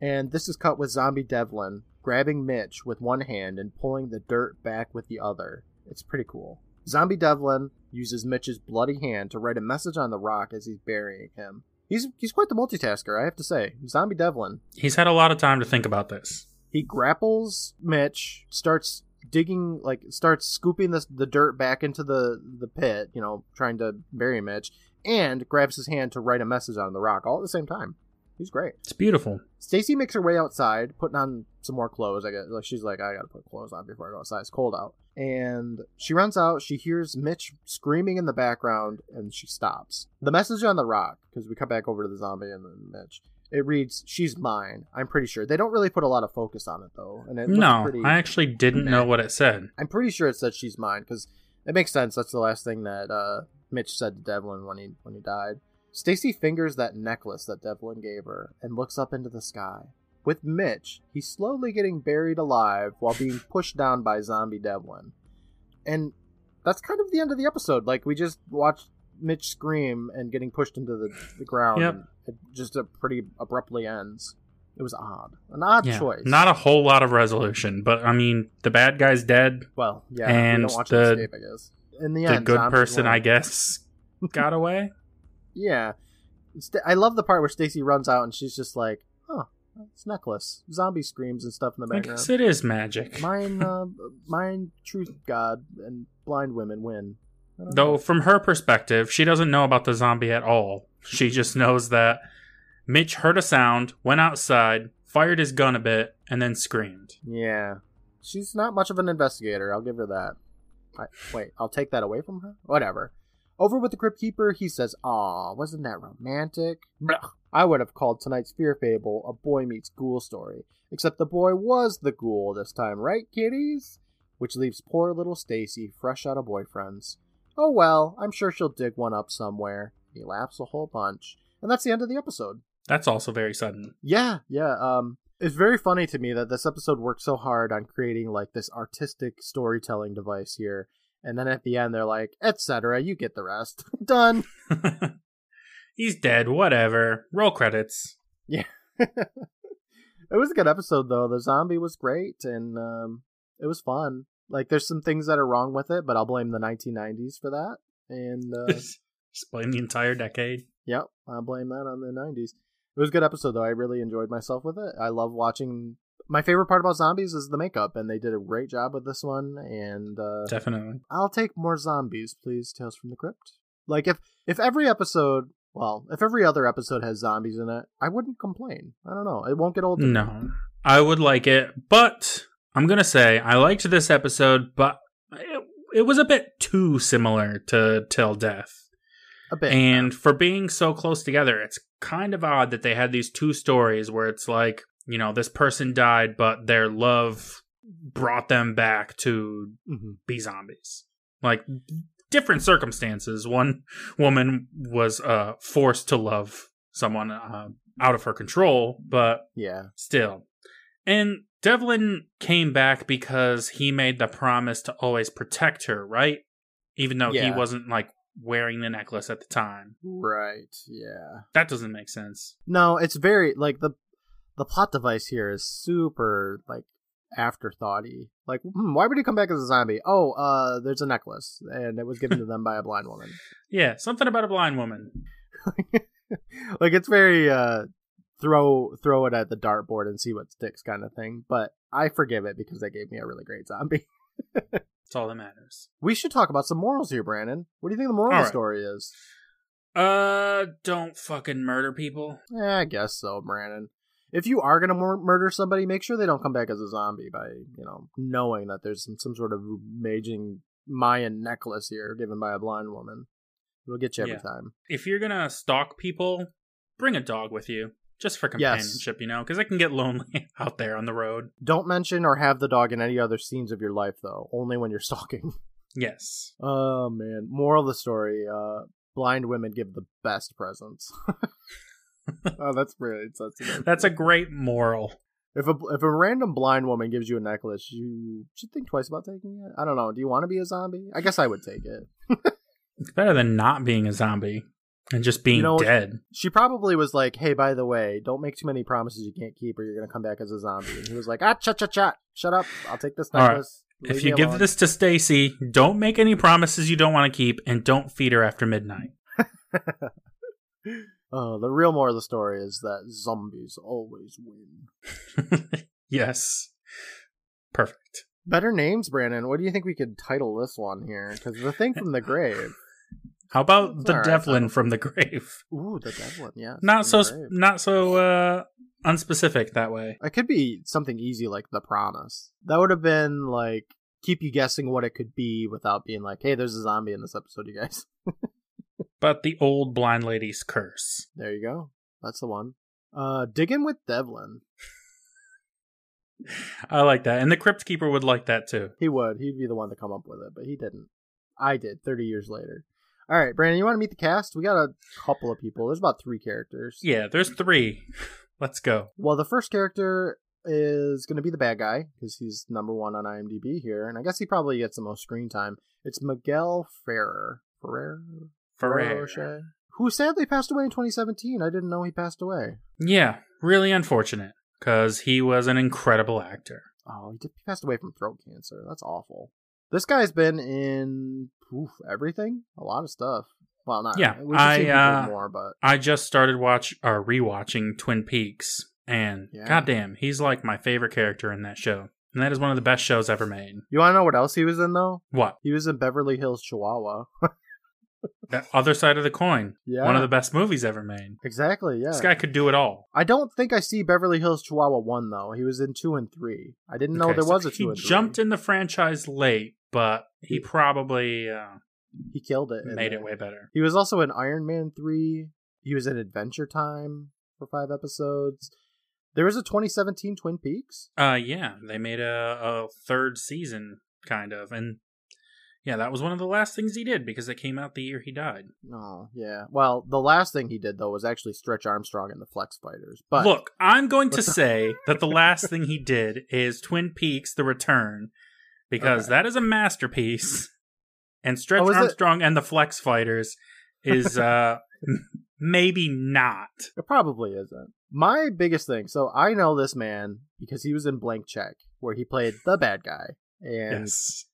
And this is cut with Zombie Devlin grabbing Mitch with one hand and pulling the dirt back with the other. It's pretty cool. Zombie Devlin uses Mitch's bloody hand to write a message on the rock as he's burying him. He's he's quite the multitasker, I have to say. Zombie Devlin. He's had a lot of time to think about this. He grapples Mitch, starts digging like starts scooping this the dirt back into the the pit, you know, trying to bury Mitch, and grabs his hand to write a message on the rock all at the same time. He's great. It's beautiful. Stacy makes her way outside, putting on some more clothes. I guess like she's like, I gotta put clothes on before I go outside. It's cold out. And she runs out. She hears Mitch screaming in the background, and she stops. The message on the rock, because we cut back over to the zombie and then Mitch. It reads, "She's mine." I'm pretty sure they don't really put a lot of focus on it though, and it No, pretty. I actually didn't know what it said. I'm pretty sure it said she's mine because it makes sense. That's the last thing that uh, Mitch said to Devlin when he when he died. Stacy fingers that necklace that Devlin gave her and looks up into the sky. With Mitch, he's slowly getting buried alive while being pushed down by zombie Devlin. And that's kind of the end of the episode. Like we just watched Mitch scream and getting pushed into the, the ground. Yep. And it just uh, pretty abruptly ends. It was odd. An odd Yeah, choice. not a whole lot of resolution, but I mean, the bad guy's dead. well, yeah. and we don't watch the- escape, I guess. In the The end, good person, win. I guess, got away. Yeah. I love the part where Stacy runs out and she's just like, "Oh, it's necklace." Zombie screams and stuff in the I background. guess it is magic. Mine, uh, mine, truth, God, and blind women win. Though, know. from her perspective, she doesn't know about the zombie at all. She just knows that Mitch heard a sound, went outside, fired his gun a bit, and then screamed. Yeah, she's not much of an investigator. I'll give her that. I, wait, I'll take that away from her. Whatever. Over with the Crypt Keeper, he says, "Aw, wasn't that romantic?" Blah. I would have called tonight's fear fable a boy meets ghoul story, except the boy was the ghoul this time, right, kiddies? Which leaves poor little Stacy fresh out of boyfriends. Oh well, I'm sure she'll dig one up somewhere. He laughs a whole bunch, and that's the end of the episode. That's also very sudden. Yeah, yeah. Um, it's very funny to me that this episode worked so hard on creating like this artistic storytelling device here, and then at the end they're like, etc. You get the rest. Done. He's dead, whatever. Roll credits. Yeah. it was a good episode though. The zombie was great, and um, it was fun. Like, there's some things that are wrong with it, but I'll blame the 1990s for that. And uh, Just blame the entire decade. Yep, I blame that on the '90s. It was a good episode though. I really enjoyed myself with it. I love watching. My favorite part about zombies is the makeup, and they did a great job with this one. And uh, Definitely. I'll take more zombies, please. Tales from the Crypt. Like if if every episode, well, if every other episode has zombies in it, I wouldn't complain. I don't know. It won't get old. me. No. I would like it, but I'm going to say I liked this episode, but it, it was a bit too similar to Till Death. a bit. And for being so close together, it's kind of odd that they had these two stories where it's like, you know, this person died, but their love brought them back to Mhm. be zombies. Like different circumstances. One woman was uh, forced to love someone uh, out of her control, but yeah, still. And Devlin came back because he made the promise to always protect her, right? Even though he wasn't like wearing the necklace at the time. right. Yeah. That doesn't make sense. No, it's very like the the plot device here is super like afterthoughty. Like, hmm, why would he come back as a zombie? Oh, uh, there's a necklace, and it was given to them by a blind woman. Yeah, something about a blind woman. like it's very uh throw throw it at the dartboard and see what sticks kind of thing. But I forgive it because they gave me a really great zombie. That's all that matters. We should talk about some morals here, Brandon. What do you think the moral of the story is? Uh, don't fucking murder people. Eh, I guess so, Brandon. If you are gonna mur- murder somebody, make sure they don't come back as a zombie by you know knowing that there's some, some sort of amazing Mayan necklace here given by a blind woman. It'll get you every Yeah. time. If you're gonna stalk people, bring a dog with you. Just for Yes. companionship, you know, because it can get lonely out there on the road. Don't mention or have the dog in any other scenes of your life, though. Only when you're stalking. Yes. Oh man. Moral of the story: uh, blind women give the best presents. oh, that's brilliant. That's, That's a great moral. if a if a random blind woman gives you a necklace, you should think twice about taking it. I don't know. Do you want to be a zombie? I guess I would take it. It's better than not being a zombie and just being You know- dead. She probably was like, "Hey, by the way, don't make too many promises you can't keep, or you're gonna come back as a zombie." And he was like, "Ah, cha cha cha, shut up. I'll take this All right. necklace." if you give alone. this to Stacy, don't make any promises you don't want to keep, and don't feed her after midnight. Oh, the real moral of the story is that zombies always win. yes. Perfect. Better names, Brandon. What do you think we could title this one here? Because the thing from the grave. How about It's the right, Devlin from the grave? Ooh, the Devlin. Yeah. Not so grave. not so uh unspecific that way. It could be something easy like The Promise. That would have been like keep you guessing what it could be without being like, hey, there's a zombie in this episode, you guys. But the old blind lady's curse. There you go. That's the one. Uh, digging with Devlin. I like that. And the Crypt Keeper would like that too. He would. He'd be the one to come up with it, but he didn't. I did 30 years later. All right, Brandon, you want to meet the cast? We got a couple of people. There's about three characters. Yeah, there's three. Let's go. Well, the first character is going to be the bad guy because he's number one on IMDb here, and I guess he probably gets the most screen time. It's Miguel Ferrer. Ferrer? Ferrer. Who sadly passed away in 2017. I didn't know he passed away. Yeah, really unfortunate. Because he was an incredible actor. Oh, he, did, he passed away from throat cancer. That's awful. This guy's been in oof, everything, a lot of stuff. Well, not Yeah, I, uh, more, but I just started watch or rewatching Twin Peaks, and Yeah. goddamn, he's like my favorite character in that show. And that is one of the best shows ever made. you want to know what else he was in though? What? He was in Beverly Hills Chihuahua. The other side of the coin. Yeah. One of the best movies ever made. exactly. Yeah. This guy could do it all. I don't think I see Beverly Hills Chihuahua one though. He was in two and three. I didn't know Okay, there so was a two He and three. jumped in the franchise late, but he He- probably uh, He killed it. made it way better. He was also in Iron Man three. He was in Adventure Time for five episodes. There was a 2017 Twin Peaks. Uh, yeah, they made a, a third season, kind of, and yeah, that was one of the last things he did because it came out the year he died. Oh, yeah. Well, the last thing he did though was actually Stretch Armstrong and the Flex Fighters. But Look, I'm going to say that the last thing he did is Twin Peaks: The Return, because Okay. that is a masterpiece, and Stretch Oh, is it? Armstrong and the Flex Fighters is uh maybe not. It probably isn't. My biggest thing. So I know this man because he was in Blank Check, where he played the bad guy, and Yes,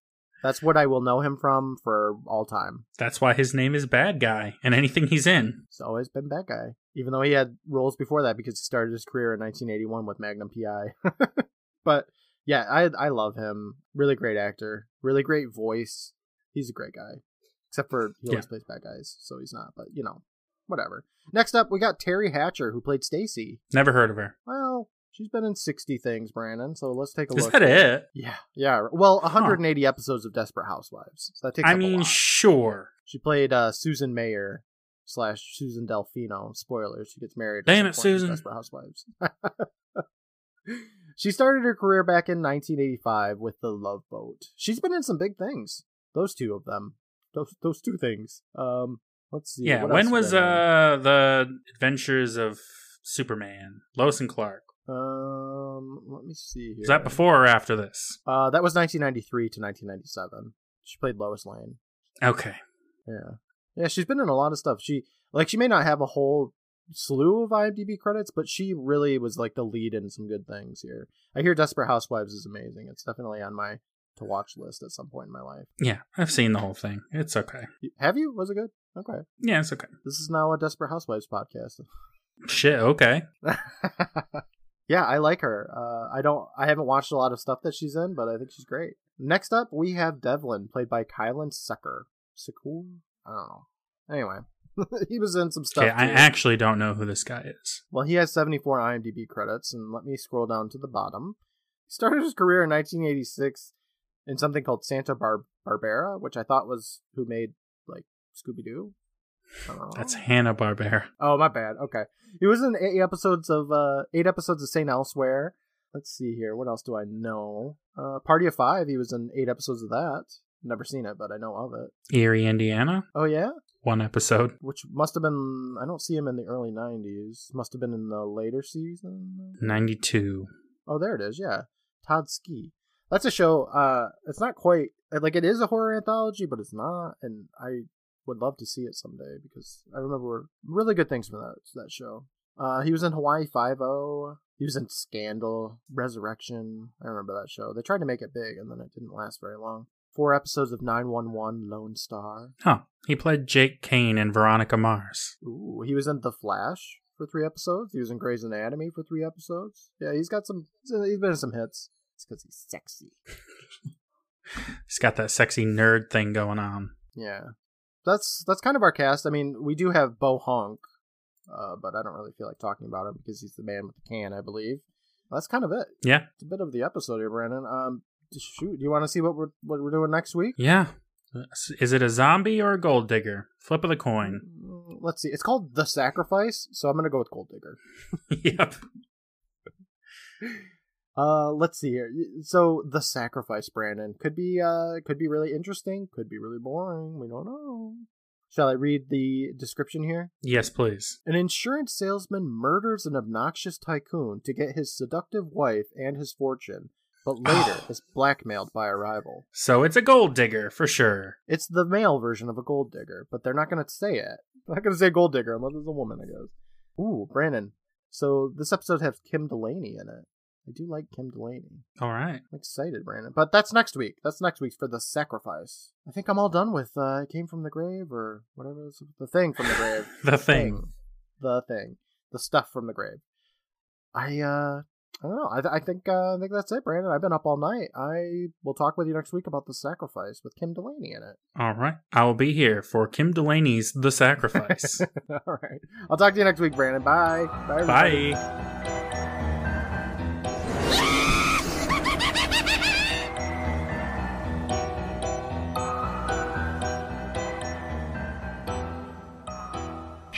that's what I will know him from for all time. that's why his name is Bad Guy, and anything he's in. He's always been bad guy, even though he had roles before that because he started his career in 1981 with Magnum PI. but yeah, I I love him. Really great actor. Really great voice. He's a great guy, except for he always plays bad guys, so he's not. But you know, whatever. Next up, we got Teri Hatcher, who played Stacy. Never heard of her. Well, she's been in 60 things, Brandon. So let's take a Is look. that it? Yeah, yeah. Well, 180 episodes of Desperate Housewives. So that takes. I mean, sure. she played uh, Susan Mayer slash Susan Delfino. Spoilers: she gets married. Damn it, some point in Susan. Desperate Housewives. she started her career back in 1985 with The Love Boat. She's been in some big things. Those two of them. Those those two things. Um, let's see. Yeah, when was did I know? uh the Adventures of Superman, Lois and Clark? Um, let me see here. Was that before or after this? Uh, that was 1993 to 1997. She played Lois Lane. Okay. Yeah, yeah. She's been in a lot of stuff. She like she may not have a whole slew of IMDb credits, but she really was like the lead in some good things here. I hear Desperate Housewives is amazing. It's definitely on my to watch list at some point in my life. Yeah, I've seen the whole thing. It's okay. Have you? Was it good? Okay. Yeah, it's okay. This is now a Desperate Housewives podcast. Shit, okay. yeah, I like her. Uh, I don't. I haven't watched a lot of stuff that she's in, but I think she's great. Next up, we have Devlin, played by Kylan Sucker. Sekur? I don't know. Anyway, he was in some stuff. Okay, I actually don't know who this guy is. Well, he has 74 IMDb credits, and let me scroll down to the bottom. He started his career in 1986 in something called Santa Bar- Barbera, which I thought was who made like Scooby Doo. That's Hanna Barbera. Oh, my bad. Okay, he was in eight episodes of uh eight episodes of Saint Elsewhere. Let's see here. What else do I know? Uh, Party of Five. He was in eight episodes of that. Never seen it, but I know of it. Erie, Indiana. Oh yeah, One episode. which must have been. I don't see him in the early '90s. Must have been in the later season. 92. Oh, there it is. Yeah, Todd Ski. That's a show. Uh, it's not quite like it is a horror anthology, but it's not. And I would love to see it someday because I remember really good things from that that show. Uh, he was in Hawaii Five O. He was in Scandal, Resurrection. I remember that show. They tried to make it big, and then it didn't last very long. Four episodes of 911 Lone Star. Huh. He played Jake Kane in Veronica Mars. Ooh, he was in The Flash for three episodes. He was in Grey's Anatomy for three episodes. Yeah, he's got some. He's been in some hits. It's because he's sexy. He's got that sexy nerd thing going on. Yeah, that's that's kind of our cast. I mean, we do have Bo Hunk, uh, but I don't really feel like talking about him because he's the man with the can, I believe. That's kind of it. Yeah. It's a bit of the episode here, Brandon. Um, shoot, do you want to see what we're what we're doing next week? Yeah. Is it a zombie or a gold digger? Flip of the coin. Mm, Let's see. It's called The Sacrifice, so I'm gonna go with Gold Digger. yep. Uh, let's see here. So the sacrifice, Brandon, could be uh could be really interesting, could be really boring. We don't know. Shall I read the description here? Yes, please. An insurance salesman murders an obnoxious tycoon to get his seductive wife and his fortune, but later is blackmailed by a rival. So it's a gold digger for sure. It's the male version of a gold digger, but they're not going to say it. They're not going to say gold digger unless it's a woman, I guess. Ooh, Brandon. So this episode has Kim Delaney in it. I do like Kim Delaney. All right. I'm excited, Brandon. But that's next week. That's next week for the sacrifice. I think I'm all done with uh came from the grave or whatever the thing from the grave. The thing. The thing. The stuff from the grave. I uh I don't know. I, th- I think uh, I think that's it, Brandon. I've been up all night. I will talk with you next week about the sacrifice with Kim Delaney in it. All right. I will be here for Kim Delaney's The Sacrifice. all right. I'll talk to you next week, Brandon. Bye. Bye. everybody. Bye.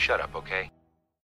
shut up, okay?